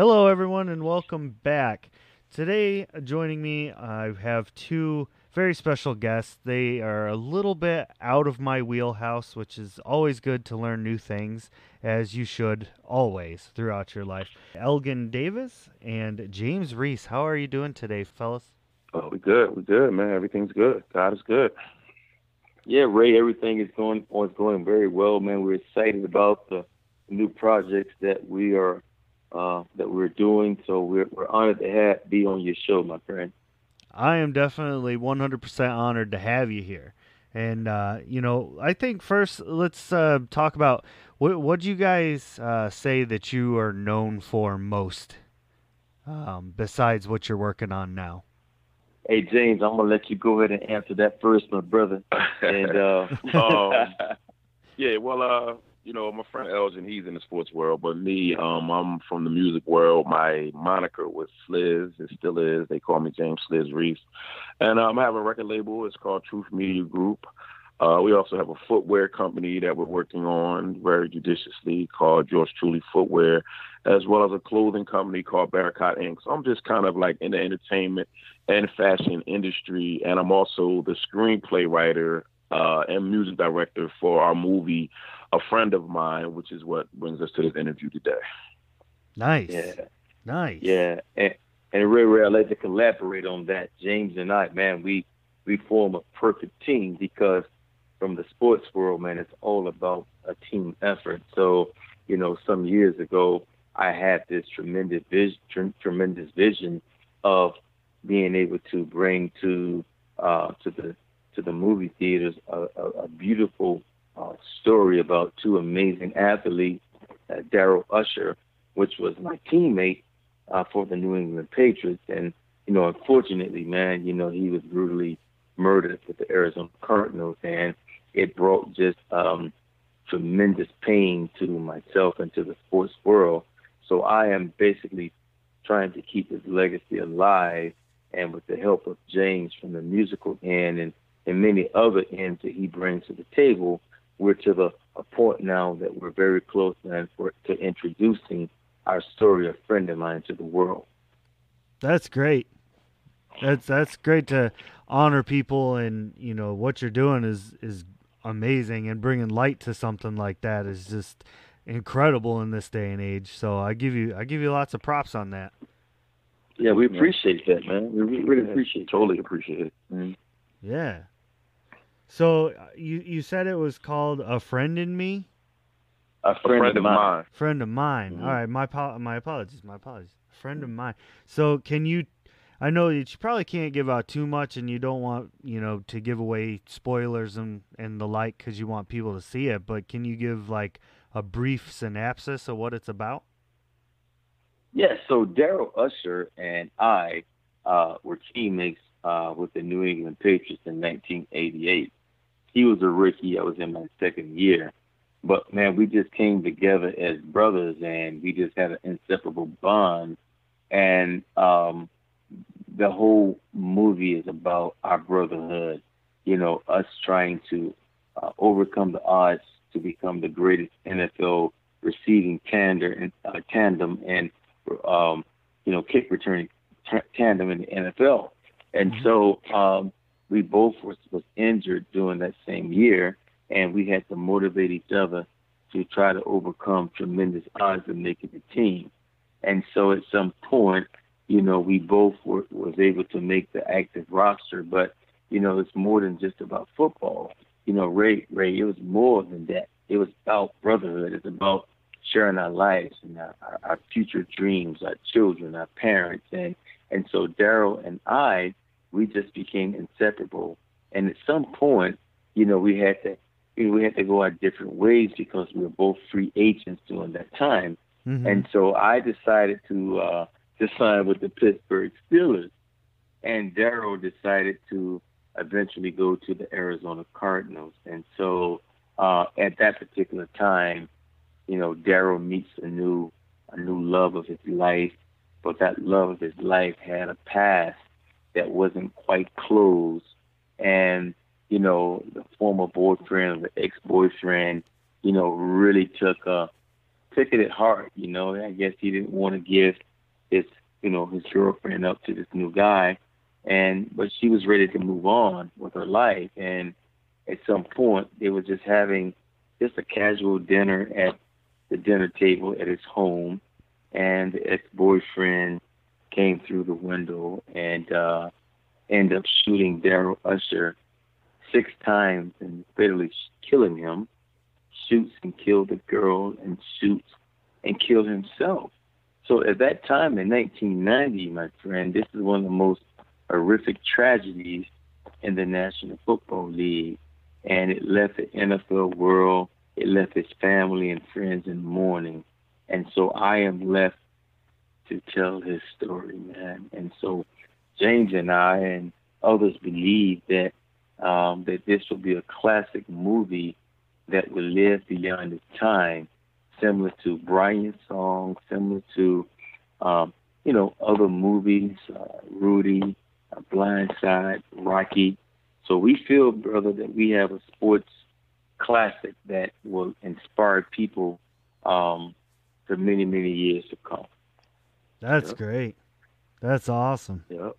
Hello, everyone, and welcome back. Today, joining me, I have two very special guests. They are a little bit out of my wheelhouse, which is always good to learn new things, as you should always throughout your life. Elgin Davis and James Reese. How are you doing today, fellas? Oh, we good. We're good, man. Everything's good. God is good. Yeah, Ray, everything is going is going very well, man. We're excited about the new projects that we are uh, that we're doing. So we're we're honored to have be on your show, my friend. I am definitely 100% honored to have you here. And uh, you know, I think first let's uh, talk about what what you guys uh, say that you are known for most, um, besides what you're working on now. Hey James, I'm gonna let you go ahead and answer that first, my brother. And uh, um, yeah, well, uh, you know, my friend Elgin, he's in the sports world, but me, um, I'm from the music world. My moniker was Sliz, it still is. They call me James Sliz Reese, and um, I have a record label. It's called Truth Media Group. Uh, we also have a footwear company that we're working on very judiciously called George Truly Footwear, as well as a clothing company called Barricade Inc. So I'm just kind of like in the entertainment and fashion industry, and I'm also the screenplay writer uh, and music director for our movie a friend of mine, which is what brings us to this interview today. Nice. Yeah. Nice. Yeah. And, and Ray Ray, I'd like to collaborate on that. James and I, man, we we form a perfect team because from the sports world, man, it's all about a team effort. So, you know, some years ago, I had this tremendous vision, tremendous vision of being able to bring to uh, to the to the movie theaters a, a, a beautiful uh, story about two amazing athletes, uh, Daryl Usher, which was my teammate uh, for the New England Patriots. And, you know, unfortunately, man, you know, he was brutally murdered with the Arizona Cardinals. And it brought just um, tremendous pain to myself and to the sports world. So I am basically trying to keep his legacy alive. And with the help of James from the musical end and, and many other ends that he brings to the table, we're to the a point now that we're very close man for to introducing our story of friend of mine to the world. That's great. That's that's great to honor people and you know what you're doing is is amazing and bringing light to something like that is just incredible in this day and age. So I give you I give you lots of props on that. Yeah, we appreciate that, man. We really appreciate, it. totally appreciate it. Mm-hmm. Yeah. So uh, you you said it was called a friend in me. A friend, a friend of mine. mine. Friend of mine. Mhm. All right, my apo- my apologies. My apologies. Friend of mine. So can you? I know that you probably can't give out too much, and you don't want you know to give away spoilers and and the like because you want people to see it. But can you give like a brief synopsis of what it's about? Yes. so Daryl Usher and I uh, were teammates uh, with the New England Patriots in 1988. He was a rookie. I was in my second year. But man, we just came together as brothers and we just had an inseparable bond. And um, the whole movie is about our brotherhood, you know, us trying to uh, overcome the odds to become the greatest NFL receiving tandem and uh, tandem and um, you know kick returning t- tandem in the NFL. And Mhm. so um, we both was, was injured during that same year, and we had to motivate each other to try to overcome tremendous odds of making the team. And so at some point, you know, we both were was able to make the active roster, but you know, it's more than just about football. You know, Ray, Ray, it was more than that. It was about brotherhood. It's about sharing our lives and our, our, future dreams, our children, our parents, and and so Daryl and I, we just became inseparable. And at some point, you know, we had to you know, we had to go our different ways because we were both free agents during that time. Mhm. And so I decided to uh, to sign with the Pittsburgh Steelers, and Daryl decided to eventually go to the Arizona Cardinals. And so uh, at that particular time, you know, Daryl meets a new a new love of his life, but that love of his life had a past that wasn't quite closed, and you know, the former boyfriend or the ex-boyfriend, you know, really took a took it at heart. You know, I guess he didn't want to give his, you know, his girlfriend up to this new guy, and but she was ready to move on with her life. And at some point, they were just having just a casual dinner at the dinner table at his home, and the ex-boyfriend came through the window and uh, ended up shooting Daryl Usher six times and fatally killing him shoots and killed the girl and shoots and killed himself. So at that time in 1990, my friend, this is one of the most horrific tragedies in the National Football League. And it left the NFL world, it left his family and friends in mourning. And so I am left to tell his story, man. And so James and I and others believe that um, that this will be a classic movie that will live beyond its time, similar to Brian's song, similar to, um, you know, other movies, uh, Rudy, uh, Blind Side, Rocky. So we feel, brother, that we have a sports classic that will inspire people um, for many, many years to come. That's Yep. great. That's awesome. Yep.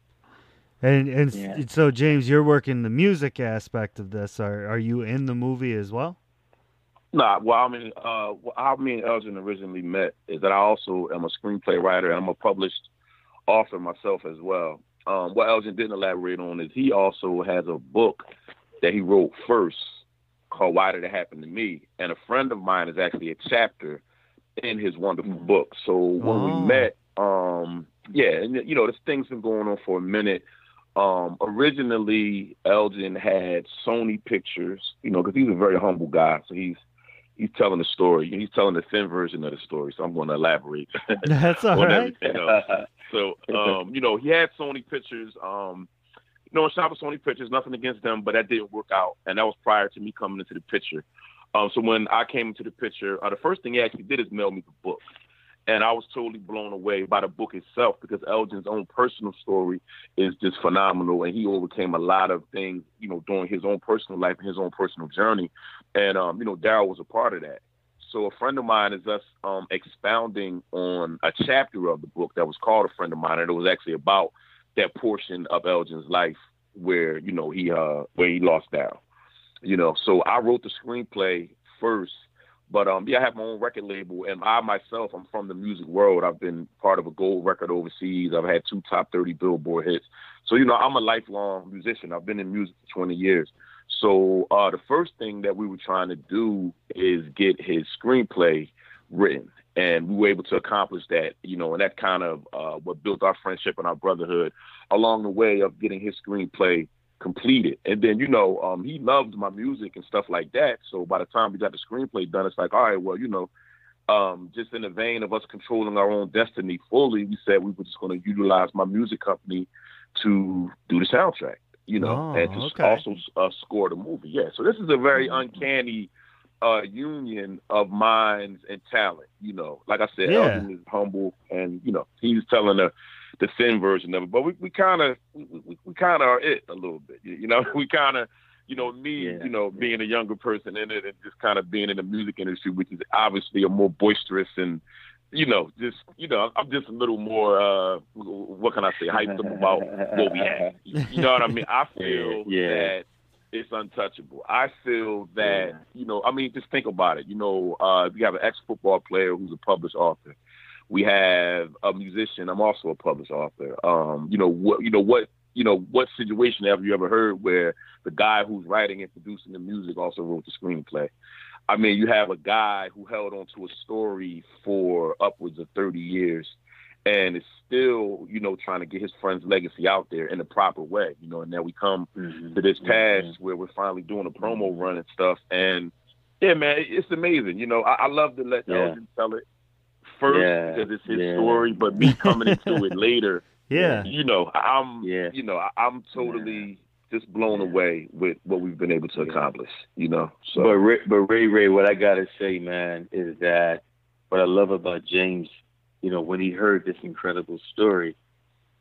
And and Yeah. so James, you're working the music aspect of this. Are are you in the movie as well? Nah, well, I mean, uh, how me and Elgin originally met is that I also am a screenplay writer and I'm a published author myself as well. Um, what Elgin didn't elaborate on is he also has a book that he wrote first called Why Did It Happen to Me? And a friend of mine is actually a chapter in his wonderful book. So when Oh. we met, um, yeah, and you know, this thing's been going on for a minute. Um, originally, Elgin had Sony Pictures, you know, because he's a very humble guy. So he's he's telling the story. He's telling the thin version of the story. So I'm going to elaborate That's all right. So, um, you know, he had Sony Pictures. Um, you know, shop with Sony Pictures, nothing against them, but that didn't work out, and that was prior to me coming into the picture. Um, so when I came into the picture, uh, the first thing he actually did is mail me the book, and I was totally blown away by the book itself because Elgin's own personal story is just phenomenal, and he overcame a lot of things, you know, during his own personal life and his own personal journey, and um, you know, Daryl was a part of that. So a friend of mine is us um, expounding on a chapter of the book that was called "A Friend of Mine," and it was actually about that portion of Elgin's life where you know he uh where he lost Daryl, You know, so I wrote the screenplay first, but um yeah, I have my own record label, and I myself I'm from the music world. I've been part of a gold record overseas. I've had two top 30 Billboard hits. So you know, I'm a lifelong musician. I've been in music for 20 years. So uh, the first thing that we were trying to do is get his screenplay written, and we were able to accomplish that. You know, and that kind of uh, what built our friendship and our brotherhood along the way of getting his screenplay completed. And then you know, um, he loved my music and stuff like that. So by the time we got the screenplay done, it's like, all right, well, you know. Um, just in the vein of us controlling our own destiny fully, we said we were just going to utilize my music company to do the soundtrack you know, Oh, and to okay. also uh, score the movie. Yeah, so this is a very uncanny uh, union of minds and talent. You know, like I said, Yeah. Is humble, and you know, he's telling the the thin version of it. But we we kind of we, we, we kind of are it a little bit. You, know, we kind of. You know, me, Yeah. you know, being a younger person in it and just kind of being in the music industry, which is obviously a more boisterous and you know, just you know, I'm just a little more uh what can I say, hyped up about what we have. You know what I mean? I feel Yeah. that it's untouchable. I feel that, Yeah. you know, I mean, just think about it. You know, uh, we have an ex football player who's a published author. We have a musician. I'm also a published author. Um, you know what? You know what? You know what situation have you ever heard where the guy who's writing and producing the music also wrote the screenplay? I mean, you have a guy who held on to a story for upwards of 30 years and is still, you know, trying to get his friend's legacy out there in the proper way, you know. And now we come Mhm. to this pass Mhm. where we're finally doing a promo run and stuff. And yeah, man, it's amazing. You know, I, I love to let Yeah. Elgin tell it first Yeah, because it's his yeah. story, but me coming into it later, Yeah. you know, I'm, Yeah. you know, I- I'm totally just blown away with what we've been able to Yeah. accomplish. You know, so But Ray, but Ray Ray, what I gotta say, man, is that what I love about James, you know, when he heard this incredible story,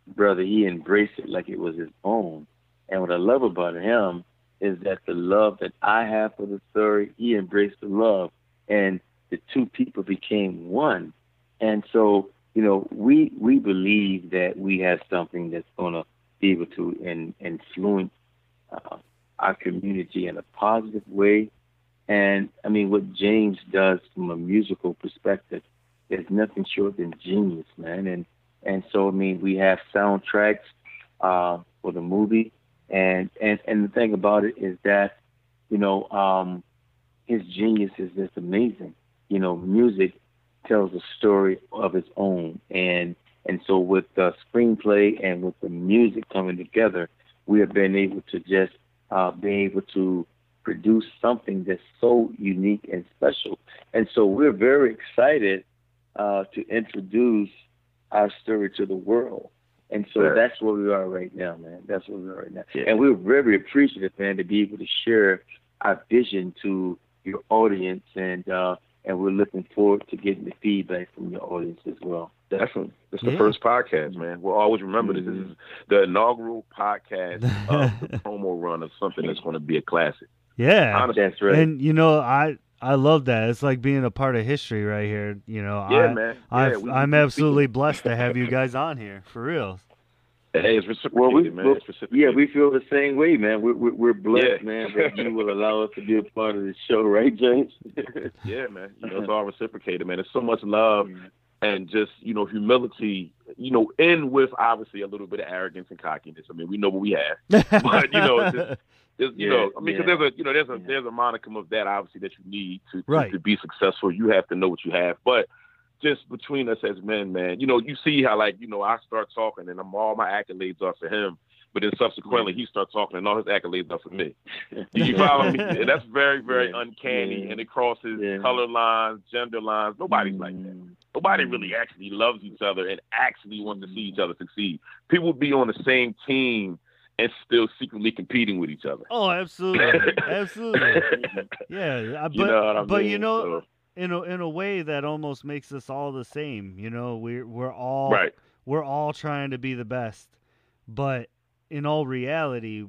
brother, he embraced it like it was his own. And what I love about him is that the love that I have for the story, he embraced the love, and the two people became one. And so, you know, we we believe that we have something that's gonna be able to in, influence uh, our community in a positive way. And I mean, what James does from a musical perspective is nothing short than genius, man. And and so I mean, we have soundtracks uh, for the movie, and and and the thing about it is that you know um, his genius is just amazing. You know, music tells a story of its own, and and so with the screenplay and with the music coming together, we have been able to just uh, be able to produce something that's so unique and special. And so we're very excited uh, to introduce our story to the world. And so Sure. that's where we are right now, man. That's where we are right now. Yeah. And we're very appreciative, man, to be able to share our vision to your audience, and uh, and we're looking forward to getting the feedback from your audience as well. Definitely. It's the Yeah. first podcast, man. We'll always remember this. This mm-hmm. is the inaugural podcast of the promo run of something that's going to be a classic. Yeah. Honestly. That's right. And you know, I I love that. It's like being a part of history right here. You know, Yeah, I, man. i Yeah, we- I'm we- absolutely blessed to have you guys on here for real. Hey, it's Well, we, man. It's reciprocated. yeah, we feel the same way, man. We're, we're, we're blessed, Yeah. man, that you will allow us to be a part of the show, right, James? Yeah, man. You know, it's all reciprocated, man. There's so much love mm-hmm. and just, you know, humility, you know, in with obviously a little bit of arrogance and cockiness. I mean, we know what we have. But, you know, it's just- you Yeah, know, I mean, because yeah. there's a, you know, there's a, there's a monicum of that obviously that you need to, to, Right. to be successful. You have to know what you have. But just between us as men, man, you know, you see how like, you know, I start talking and I'm all my accolades are for him. But then subsequently, he starts talking, and all his accolades are for me. You follow me? And that's very, very Yeah. uncanny, Yeah. and it crosses Yeah. color lines, gender lines. Nobody's like that. Mm. Nobody really actually loves each other and actually wants to see each other succeed. People be on the same team and still secretly competing with each other. oh, absolutely, absolutely. Yeah, but you know but mean? you know, So, in a in a way that almost makes us all the same. You know, we're we're all right. we're all trying to be the best, but in all reality,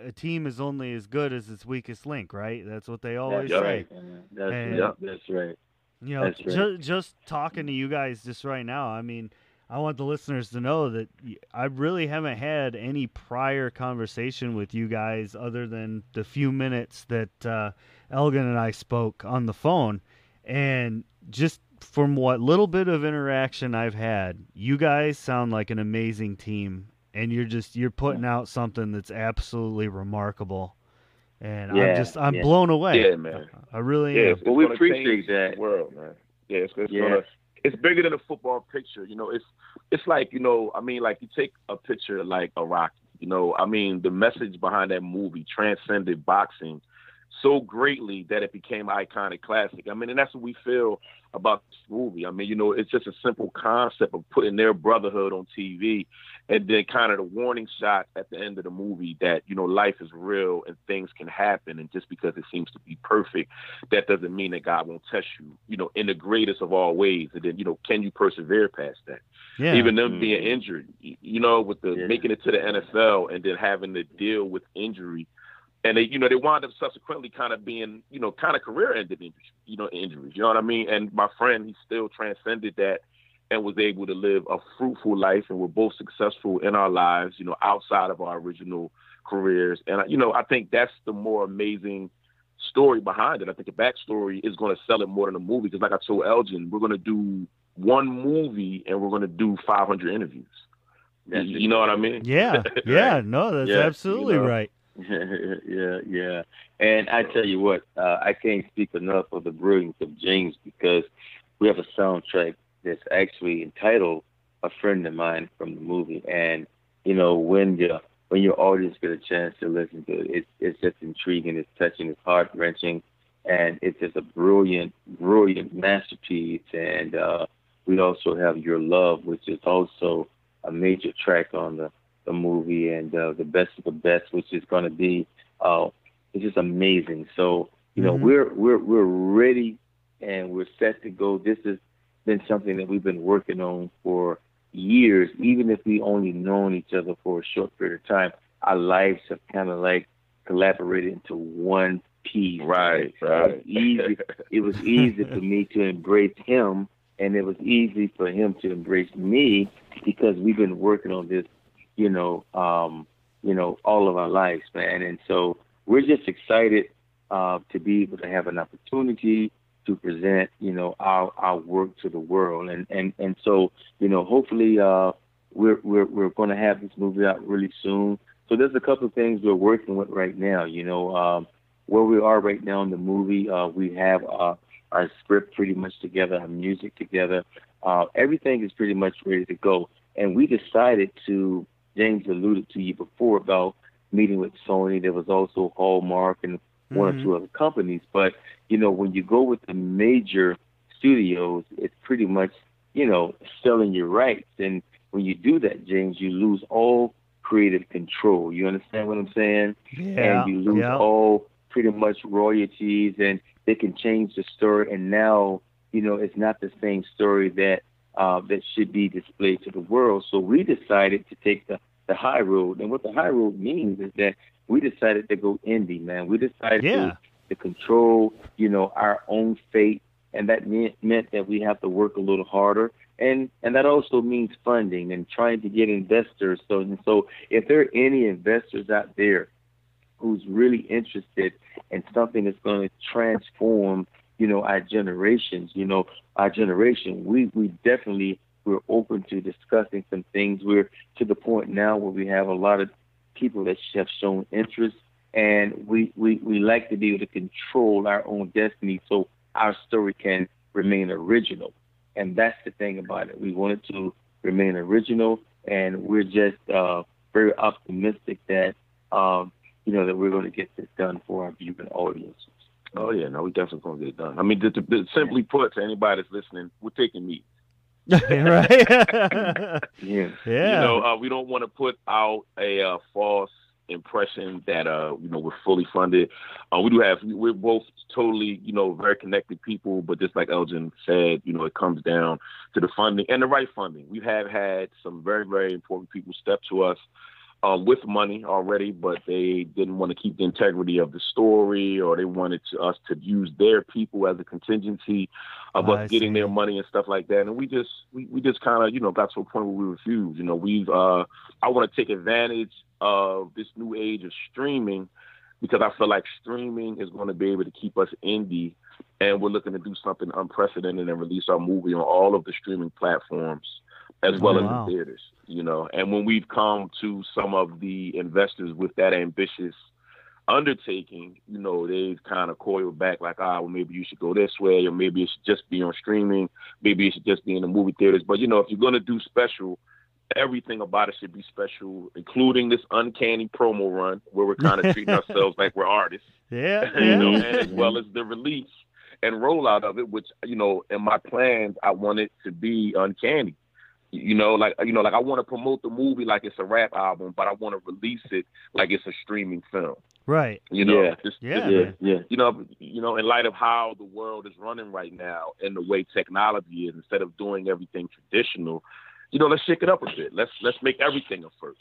a team is only as good as its weakest link. Right? That's what they always That's say. right. That's And-. That's right. You know, right. ju- just talking to you guys just right now, I mean, I want the listeners to know that I really haven't had any prior conversation with you guys other than the few minutes that uh, Elgin and I spoke on the phone. And just from what little bit of interaction I've had, you guys sound like an amazing team. And you're just you're putting out something that's absolutely remarkable, and I'm just I'm yeah. blown away. Yeah, man. I really Yeah, am. it's, Well, we appreciate that. The world, man. Yeah, it's, it's Yeah. gonna. It's bigger than a football picture. You know, it's it's like you know. I mean, like you take a picture like a Rocky. You know, I mean, the message behind that movie transcended boxing so greatly that it became an iconic classic. I mean, and that's what we feel about this movie. I mean, you know, it's just a simple concept of putting their brotherhood on TV, and then kind of the warning shot at the end of the movie that you know life is real and things can happen, and just because it seems to be perfect, that doesn't mean that God won't test you. You know, in the greatest of all ways, and then you know, can you persevere past that? Yeah. Even them Mhm. being injured, you know, with the Yeah. making it to the NFL and then having to deal with injury. And they, you know, they wound up subsequently kind of being, you know, kind of career-ending injuries, you know, injuries. You know what I mean? And my friend, he still transcended that and was able to live a fruitful life, and we're both successful in our lives, you know, outside of our original careers. And you know, I think that's the more amazing story behind it. I think the backstory is going to sell it more than a movie because, like I told Elgin, we're going to do one movie and we're going to do 500 interviews. That's you, you know what I mean? Yeah, yeah, no, that's Yeah, you absolutely know. right. yeah, yeah. And I tell you what, uh, I can't speak enough of the brilliance of James because we have a soundtrack that's actually entitled a friend of mine from the movie, and you know when you when your audience get a chance to listen to it, it's it's just intriguing, it's touching, it's heart wrenching, and it's just a brilliant, brilliant masterpiece. And uh, we also have Your Love, which is also a major track on the the movie, and uh, the best of the best, which is going to be uh, it's just amazing. So you know Mhm. we're we're we're ready and we're set to go. This has been something that we've been working on for years, even if we only known each other for a short period of time. Our lives have kind of like collaborated into one piece. Right, It right. was easy. It was easy for me to embrace him, and it was easy for him to embrace me because we've been working on this, you know, um, you know, all of our lives, man. And so we're just excited uh, to be able to have an opportunity to present, you know, our our work to the world, and and and so, you know, hopefully, uh, we're we're we're going to have this movie out really soon. So there's a couple of things we're working with right now. You know, um, where we are right now in the movie, uh, we have uh, our script pretty much together, our music together. Uh, everything is pretty much ready to go. And we decided to, James alluded to you before about meeting with Sony. There was also Hallmark and one Mhm. or two other companies. But, you know, when you go with the major studios, it's pretty much, you know, selling your rights. And when you do that, James, you lose all creative control. You understand what I'm saying? Yeah. and you lose yeah. all pretty much royalties and they can change the story and now you know it's not the same story that uh, that should be displayed to the world. So we decided to take the the high road. And what the high road means is that we decided to go indie man. We decided Yeah. to, to control you know our own fate. And that meant, meant that we have to work a little harder. And and that also means funding and trying to get investors. So and so if there are any investors out there who's really interested in something that's going to transform, you know, our generations, you know, our generation, we, we definitely, we're open to discussing some things. We're to the point now where we have a lot of people that have shown interest and we, we, we like to be able to control our own destiny so our story can remain original. And that's the thing about it. We want it to remain original and we're just uh, very optimistic that um, you know, that we're going to get this done for our viewing audiences. Oh yeah, no, we definitely gonna get it done. I mean, to, to, to- simply put, to anybody that's listening, we're taking meat. right. Yeah. yeah. You know, uh, we don't want to put out a uh, false impression that uh, you know we're fully funded. Uh, we do have we're both totally you know very connected people, but just like Elgin said, you know, it comes down to the funding and the right funding. We have had some very very important people step to us. Um, with money already, but they didn't want to keep the integrity of the story, or they wanted to, us to use their people as a contingency of I us getting see. their money and stuff like that. And we just we, we just kind of you know got to a point where we refused. You know, we've uh, I want to take advantage of this new age of streaming because I feel like streaming is going to be able to keep us indie, and we're looking to do something unprecedented and release our movie on all of the streaming platforms as well Oh, as the theaters. You know, and when we've come to some of the investors with that ambitious undertaking, you know, they've kind of coiled back like, ah, well, maybe you should go this way, or maybe it should just be on streaming, maybe it should just be in the movie theaters. But you know, if you're gonna do special, everything about it should be special, including this uncanny promo run where we're kind of treating ourselves like we're artists, Yeah. you know, yeah. and as well as the release and rollout of it, which you know, in my plans, I want it to be uncanny. You know, like you know, like I want to promote the movie like it's a rap album, but I want to release it like it's a streaming film. Right. You know, Yeah. Just- Yeah. Yeah, yeah. you know, you know, in light of how the world is running right now and the way technology is, instead of doing everything traditional, you know, let's shake it up a bit. Let's let's make everything a first,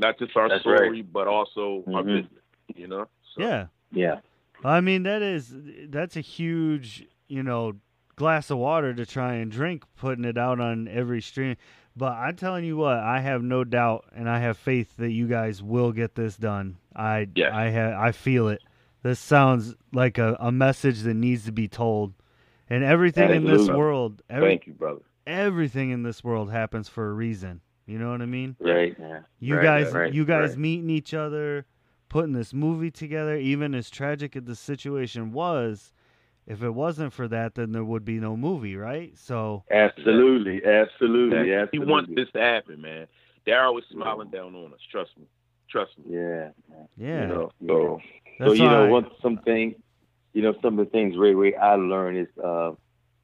not just our That's story, but also our Mhm. business. You know, So, Yeah. Yeah. I mean, that is that's a huge, you know, glass of water to try and drink, putting it out on every stream. But I'm telling you what, I have no doubt, and I have faith that you guys will get this done. I, Yes. I have, I feel it. This sounds like a, a message that needs to be told, and everything in this world, every, Thank you, brother. everything in this world happens for a reason. You know what I mean? Right. Yeah. You Right, guys, right, you guys right. meeting each other, putting this movie together, even as tragic as the situation was, if it wasn't for that, then there would be no movie, right? So absolutely, absolutely, absolutely. He wants this to happen, man. Daryl was smiling down on us. Trust me, trust me. Yeah, yeah. You know, so, so you know, one something, you know, some of the things Ray Ray I learned is, uh,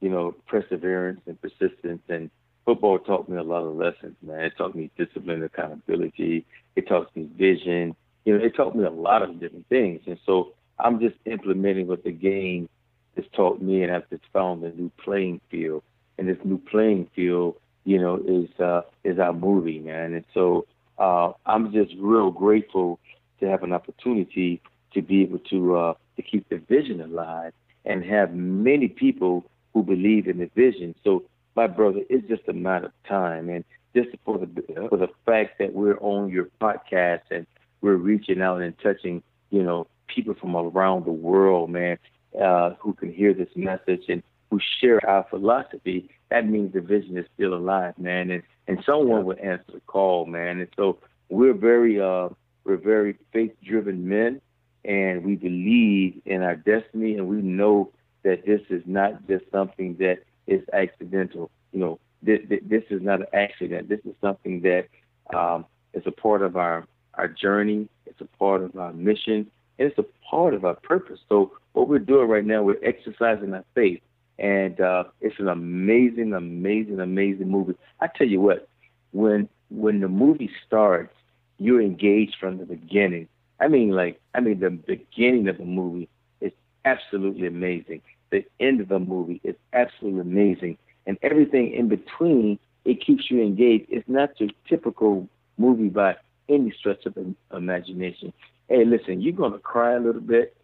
you know, perseverance and persistence. And football taught me a lot of lessons, man. It taught me discipline, accountability. It taught me vision. You know, it taught me a lot of different things. And so I'm just implementing what the game has taught me, and I've just found a new playing field. And this new playing field, you know, is uh, is our movie, man. And so uh, I'm just real grateful to have an opportunity to be able to uh, to keep the vision alive and have many people who believe in the vision. So my brother, it's just a matter of time, and just for the for the fact that we're on your podcast and we're reaching out and touching, you know, people from around the world, man, uh, who can hear this message and who share our philosophy, that means the vision is still alive, man. And and someone would answer the call, man. And so we're very uh we're very faith driven men and we believe in our destiny and we know that this is not just something that is accidental. You know, this, this is not an accident. This is something that um, is a part of our, our journey. It's a part of our mission and it's a part of our purpose. So what we're doing right now, we're exercising our faith, and uh, it's an amazing, amazing, amazing movie. I tell you what, when when the movie starts, you're engaged from the beginning. I mean, like, I mean, the beginning of the movie is absolutely amazing. The end of the movie is absolutely amazing, and everything in between, it keeps you engaged. It's not your typical movie by any stretch of imagination hey, listen, you're going to cry a little bit.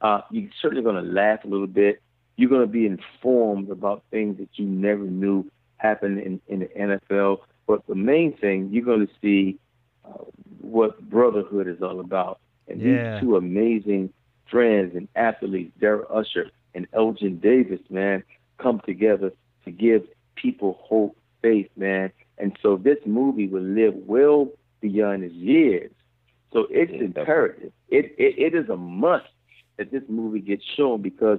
Uh, you're certainly going to laugh a little bit. You're going to be informed about things that you never knew happened in, in the NFL. But the main thing, you're going to see uh, what brotherhood is all about. And yeah. these two amazing friends and athletes, Darrell Usher and Elgin Davis, man, come together to give people hope, faith, man. And so this movie will live well beyond its years. So it's imperative. It, it it is a must that this movie gets shown because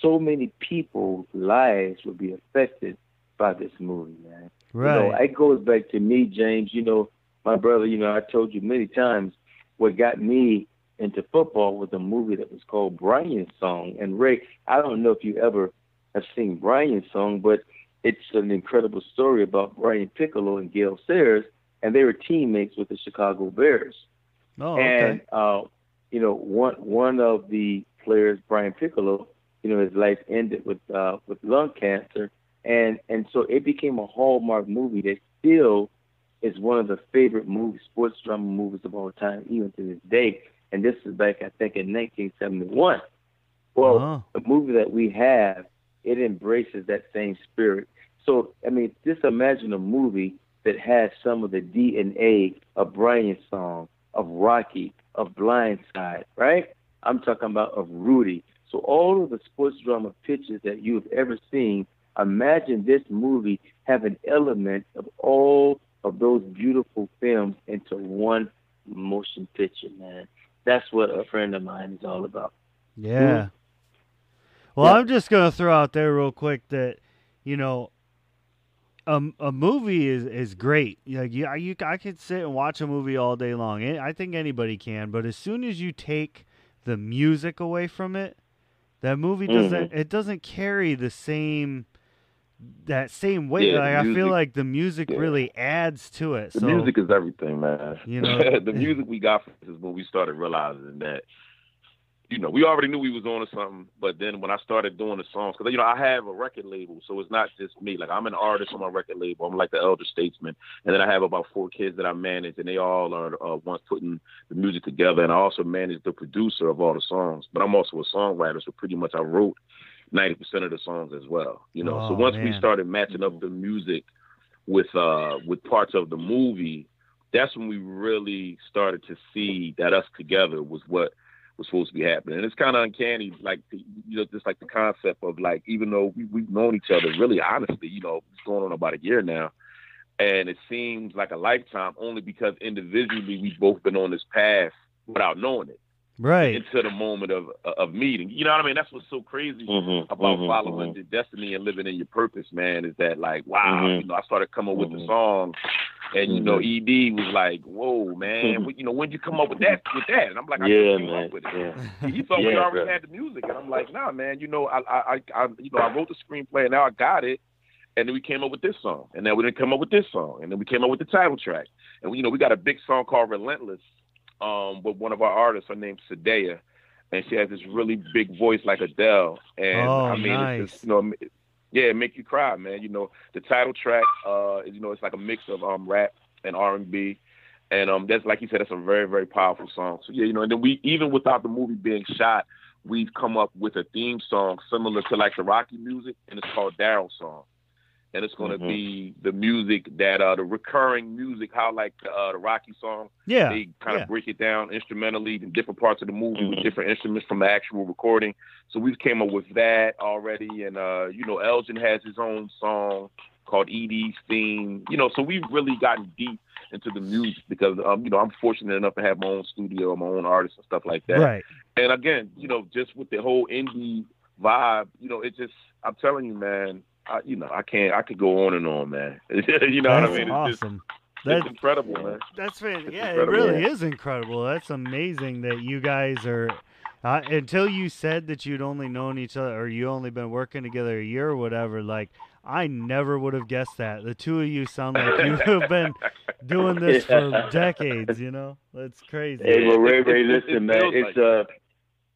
so many people's lives will be affected by this movie, man. Right. You know, it goes back to me, James. You know, my brother. You know, I told you many times what got me into football was a movie that was called Brian's Song. And Ray, I don't know if you ever have seen Brian's Song, but it's an incredible story about Brian Piccolo and Gale Sayers, and they were teammates with the Chicago Bears. Oh, and uh, you know, one one of the players, Brian Piccolo, you know, his life ended with uh, with lung cancer, and and so it became a hallmark movie that still is one of the favorite movies, sports drama movies of all time, even to this day. And this is back, I think, in 1971. Well, uh-huh. the movie that we have, it embraces that same spirit. So, I mean, just imagine a movie that has some of the DNA of Brian's song, of Rocky, of Blindside, right? I'm talking about of Rudy. So all of the sports drama pictures that you've ever seen, imagine this movie have an element of all of those beautiful films into one motion picture, man. That's what a friend of mine is all about. Yeah. Mm-hmm. Well, yeah. I'm just gonna throw out there real quick that, you know, a, a movie is, is great. Like you, you, I could sit and watch a movie all day long. I think anybody can. But as soon as you take the music away from it, that movie doesn't. Mm-hmm. It doesn't carry the same that same weight. Yeah, like, music, I feel like the music yeah. really adds to it. The so, music is everything, man. You know, the music we got from this is when we started realizing that you know, we already knew we was on to something, but then when I started doing the songs, because you know I have a record label, so it's not just me. Like I'm an artist on my record label. I'm like the elder statesman, and then I have about four kids that I manage, and they all are uh, once putting the music together. And I also manage the producer of all the songs, but I'm also a songwriter, so pretty much I wrote ninety percent of the songs as well. You know, oh, so once man. we started matching up the music with uh with parts of the movie, that's when we really started to see that us together was what was supposed to be happening. And it's kind of uncanny, like you know, just like the concept of like, even though we, we've known each other really honestly, you know, it's going on about a year now, and it seems like a lifetime only because individually we've both been on this path without knowing it. right into the moment of of meeting. You know what I mean? That's what's so crazy Mhm, about mhm, following mhm. the destiny and living in your purpose, man. Is that like wow? Mhm. You know, I started coming with the Mhm. And you know, Mhm. Ed was like, "Whoa, man! You know, when'd you come up with that? With that?" And I'm like, "I Yeah, came man. up with it." Yeah. He thought we already bro. had the music, and I'm like, "Nah, man. You know, I, I, I, I, you know, I wrote the screenplay, and now I got it." And then we came up with this song, and then we didn't come up with this song, and then we came up with the title track, and we, you know, we got a big song called "Relentless," um, with one of our artists. Her name's Sadea, and she has this really big voice like Adele, and Oh, I mean, nice. it's just, you know, yeah, make you cry, man. You know, the title track, uh, you know, it's like a mix of um rap and R and B. And um that's like you said, that's a very, very powerful song. So yeah, you know, and then we even without the movie being shot, we've come up with a theme song similar to like the Rocky music, and it's called Daryl Song. And it's gonna Mhm. be the music that uh the recurring music, how like the uh the Rocky song, yeah they kind of yeah. break it down instrumentally in different parts of the movie with Mhm. different instruments from the actual recording. So we've came up with that already, and uh, you know, Elgin has his own song called Edie's theme. You know, so we've really gotten deep into the music because um, you know, I'm fortunate enough to have my own studio, my own artists and stuff like that. right And again, you know, just with the whole indie vibe, you know, it just I'm telling you, man. I, you know, I can't. I could go on and on, man. you know that's what I mean? It's just awesome it's that's incredible, man. That's fan- It's yeah, it really is incredible. That's amazing that you guys are. Uh, until you said that you'd only known each other, or you only been working together a year or whatever, like I never would have guessed that. The two of you sound like you have been doing this for decades. You know, that's crazy. Hey, well, Ray, It- Ray, it- it listen, man, it's like uh,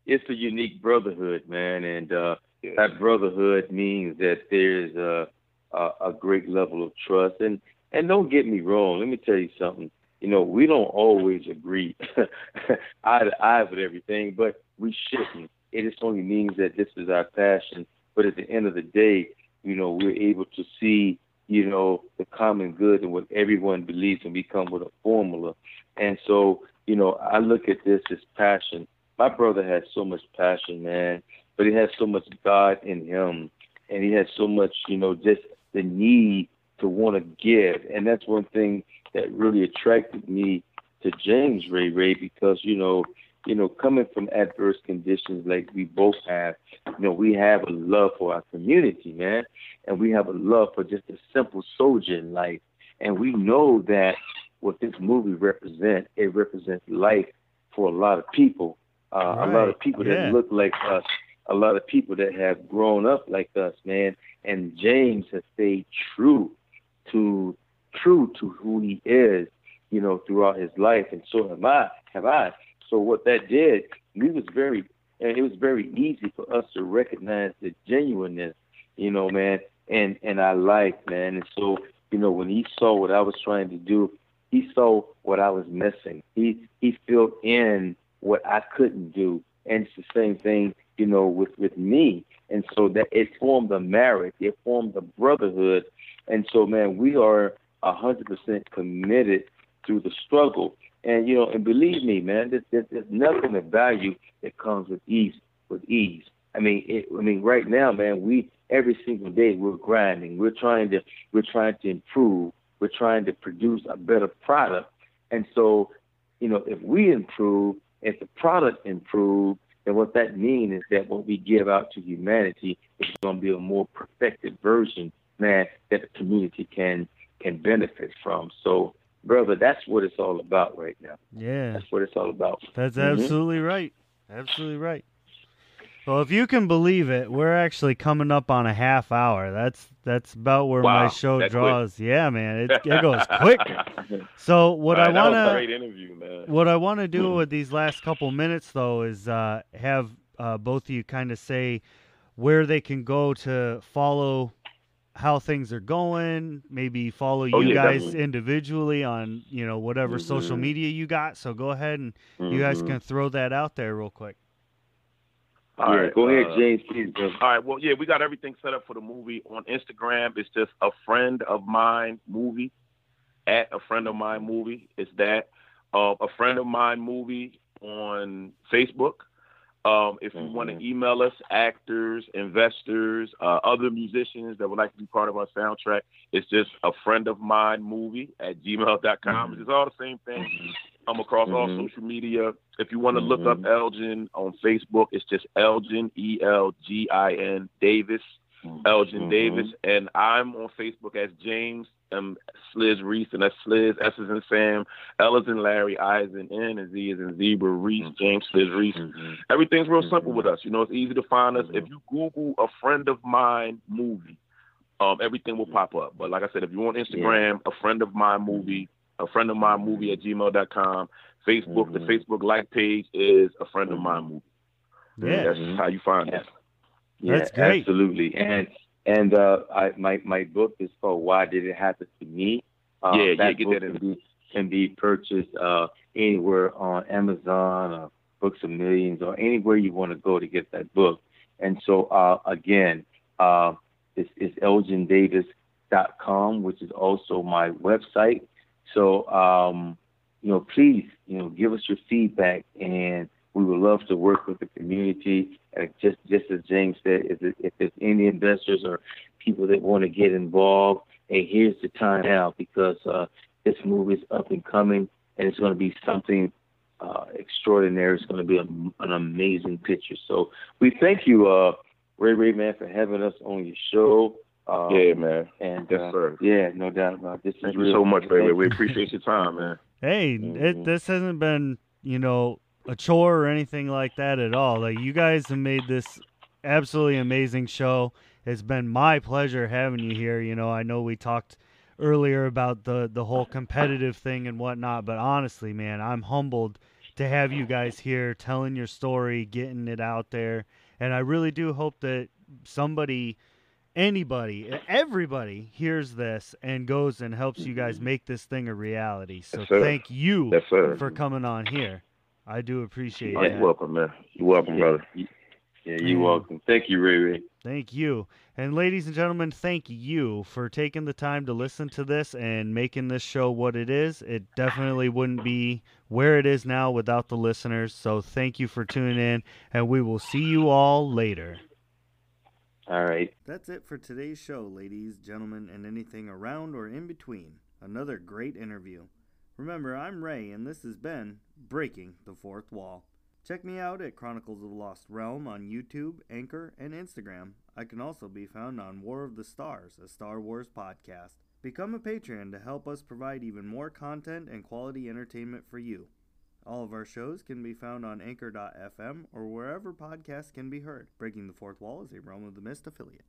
it's a unique brotherhood, man, and uh, That brotherhood means that there's a, a a great level of trust. And and don't get me wrong, let me tell you something. You know, we don't always agree eye to eye with everything, but we shouldn't. It just only means that this is our passion. But at the end of the day, you know, we're able to see, you know, the common good and what everyone believes, and we come with a formula. And so, you know, I look at this as passion. My brother has so much passion, man, but he has so much God in him, and he has so much, you know, just the need to want to give. And that's one thing that really attracted me to James Ray Ray because, you know, you know, coming from adverse conditions like we both have, you know, we have a love for our community, man, and we have a love for just a simple soldier in life. And we know that what this movie represents, it represents life for a lot of people, uh, a lot of people Yeah. that look like us, a lot of people that have grown up like us, man. And James has stayed true to true to who he is, you know, throughout his life, and so have I. Have I? So what that did, we was very, and it was very easy for us to recognize the genuineness, you know, man, and and I like, man, and so you know when he saw what I was trying to do, he saw what I was missing. He he filled in what I couldn't do, and it's the same thing, you know, with with me, and so that it formed a marriage, it formed a brotherhood, and so man, we are a hundred percent committed through the struggle. And you know, and believe me, man, there's, there's, there's nothing of value that comes with ease. With ease, I mean, it, I mean, right now, man, we every single day we're grinding. We're trying to we're trying to improve. We're trying to produce a better product. And so, you know, if we improve, if the product improves, then what that means is that what we give out to humanity is going to be a more perfected version, man, that the community can can benefit from. So brother, that's what it's all about right now. Yeah, That's what it's all about. that's Mhm. absolutely right. Absolutely right. Well, if you can believe it, we're actually coming up on a half hour. That's that's about where my show that quick. draws. Yeah, man, it, it goes quick. So what I right, a want to great interview, man. What I want to do Mhm. with these last couple minutes, though, is uh, have uh, both of you kind of say where they can go to follow how things are going. Maybe follow you Oh, yeah, guys definitely. individually on you know whatever social Mhm. media you got. So go ahead and you guys Mhm. can throw that out there real quick. All yeah, right, go ahead, uh, James, please, brother. All right. Well, yeah, we got everything set up for the movie on Instagram. It's just a friend of mine movie at a friend of mine movie. It's that uh, a friend of mine movie on Facebook. Um, if you want to email us, actors, investors, uh, other musicians that would like to be part of our soundtrack, it's just a friend of mine movie at gmail.com. Mhm. It's all the same thing. I'm across all Mhm. social media. If you want to look up Mhm. Elgin on Facebook, it's just Elgin E L G I N Davis. Elgin Mhm. Davis, and I'm on Facebook as James M. Sliz Reese, and that's Sliz, S is in Sam, L is in Larry, I is in N, and Z is in Zebra, Reese, Mhm. James Sliz Reese. Mhm. Everything's real simple Mhm. with us. You know, it's easy to find us. If you Google a friend of mine movie, um, everything will pop up. But like I said, if you're on Instagram, a friend of mine movie, a friend of mine movie at gmail.com. Facebook, the Mhm. Facebook like page is a friend of Mhm. mine movie. Yeah. That's Mhm. how you find us. Yeah, That's great. absolutely. And and uh, I my my book is called Why Did It Happen to Me? Uh, Yeah, yeah, get that in. can be can be purchased uh, anywhere on Amazon or Books of Millions or anywhere you want to go to get that book. And so uh, again, uh, it's, it's elgindavis.com, which is also my website. So um, you know, please, you know, give us your feedback and we would love to work with the community. And just just as James said, if, if there's any investors or people that want to get involved, hey, here's the time now because uh, this movie is up and coming, and it's going to be something uh, extraordinary. It's going to be a, an amazing picture. So we thank you, uh, Ray Ray Man, for having us on your show. Uh, Yeah, man. and Yes, uh, sir. yeah, no doubt about it. This Thank is you real. so much, baby. We appreciate your time, man. Hey, Mhm. it, this hasn't been, you know, a chore or anything like that at all. Like you guys have made this absolutely amazing show. It's been my pleasure having you here. You know, I know we talked earlier about the the whole competitive thing and whatnot, but honestly, man, I'm humbled to have you guys here telling your story, getting it out there, and I really do hope that somebody anybody everybody hears this and goes and helps you guys make this thing a reality so Yes, thank you Yes, for coming on here. I do appreciate Oh, that. you're welcome, man. You're welcome, Yeah, brother. Yeah, you're welcome. Thank you, Ray Ray. Thank you. And ladies and gentlemen, thank you for taking the time to listen to this and making this show what it is. It definitely wouldn't be where it is now without the listeners. So thank you for tuning in, and we will see you all later. All right. That's it for today's show, ladies, gentlemen, and anything around or in between. Another great interview. Remember, I'm Ray, and this has been Breaking the Fourth Wall. Check me out at Chronicles of the Lost Realm on YouTube, Anchor, and Instagram. I can also be found on War of the Stars, a Star Wars podcast. Become a Patreon to help us provide even more content and quality entertainment for you. All of our shows can be found on Anchor.fm or wherever podcasts can be heard. Breaking the Fourth Wall is a Realm of the Mist affiliate.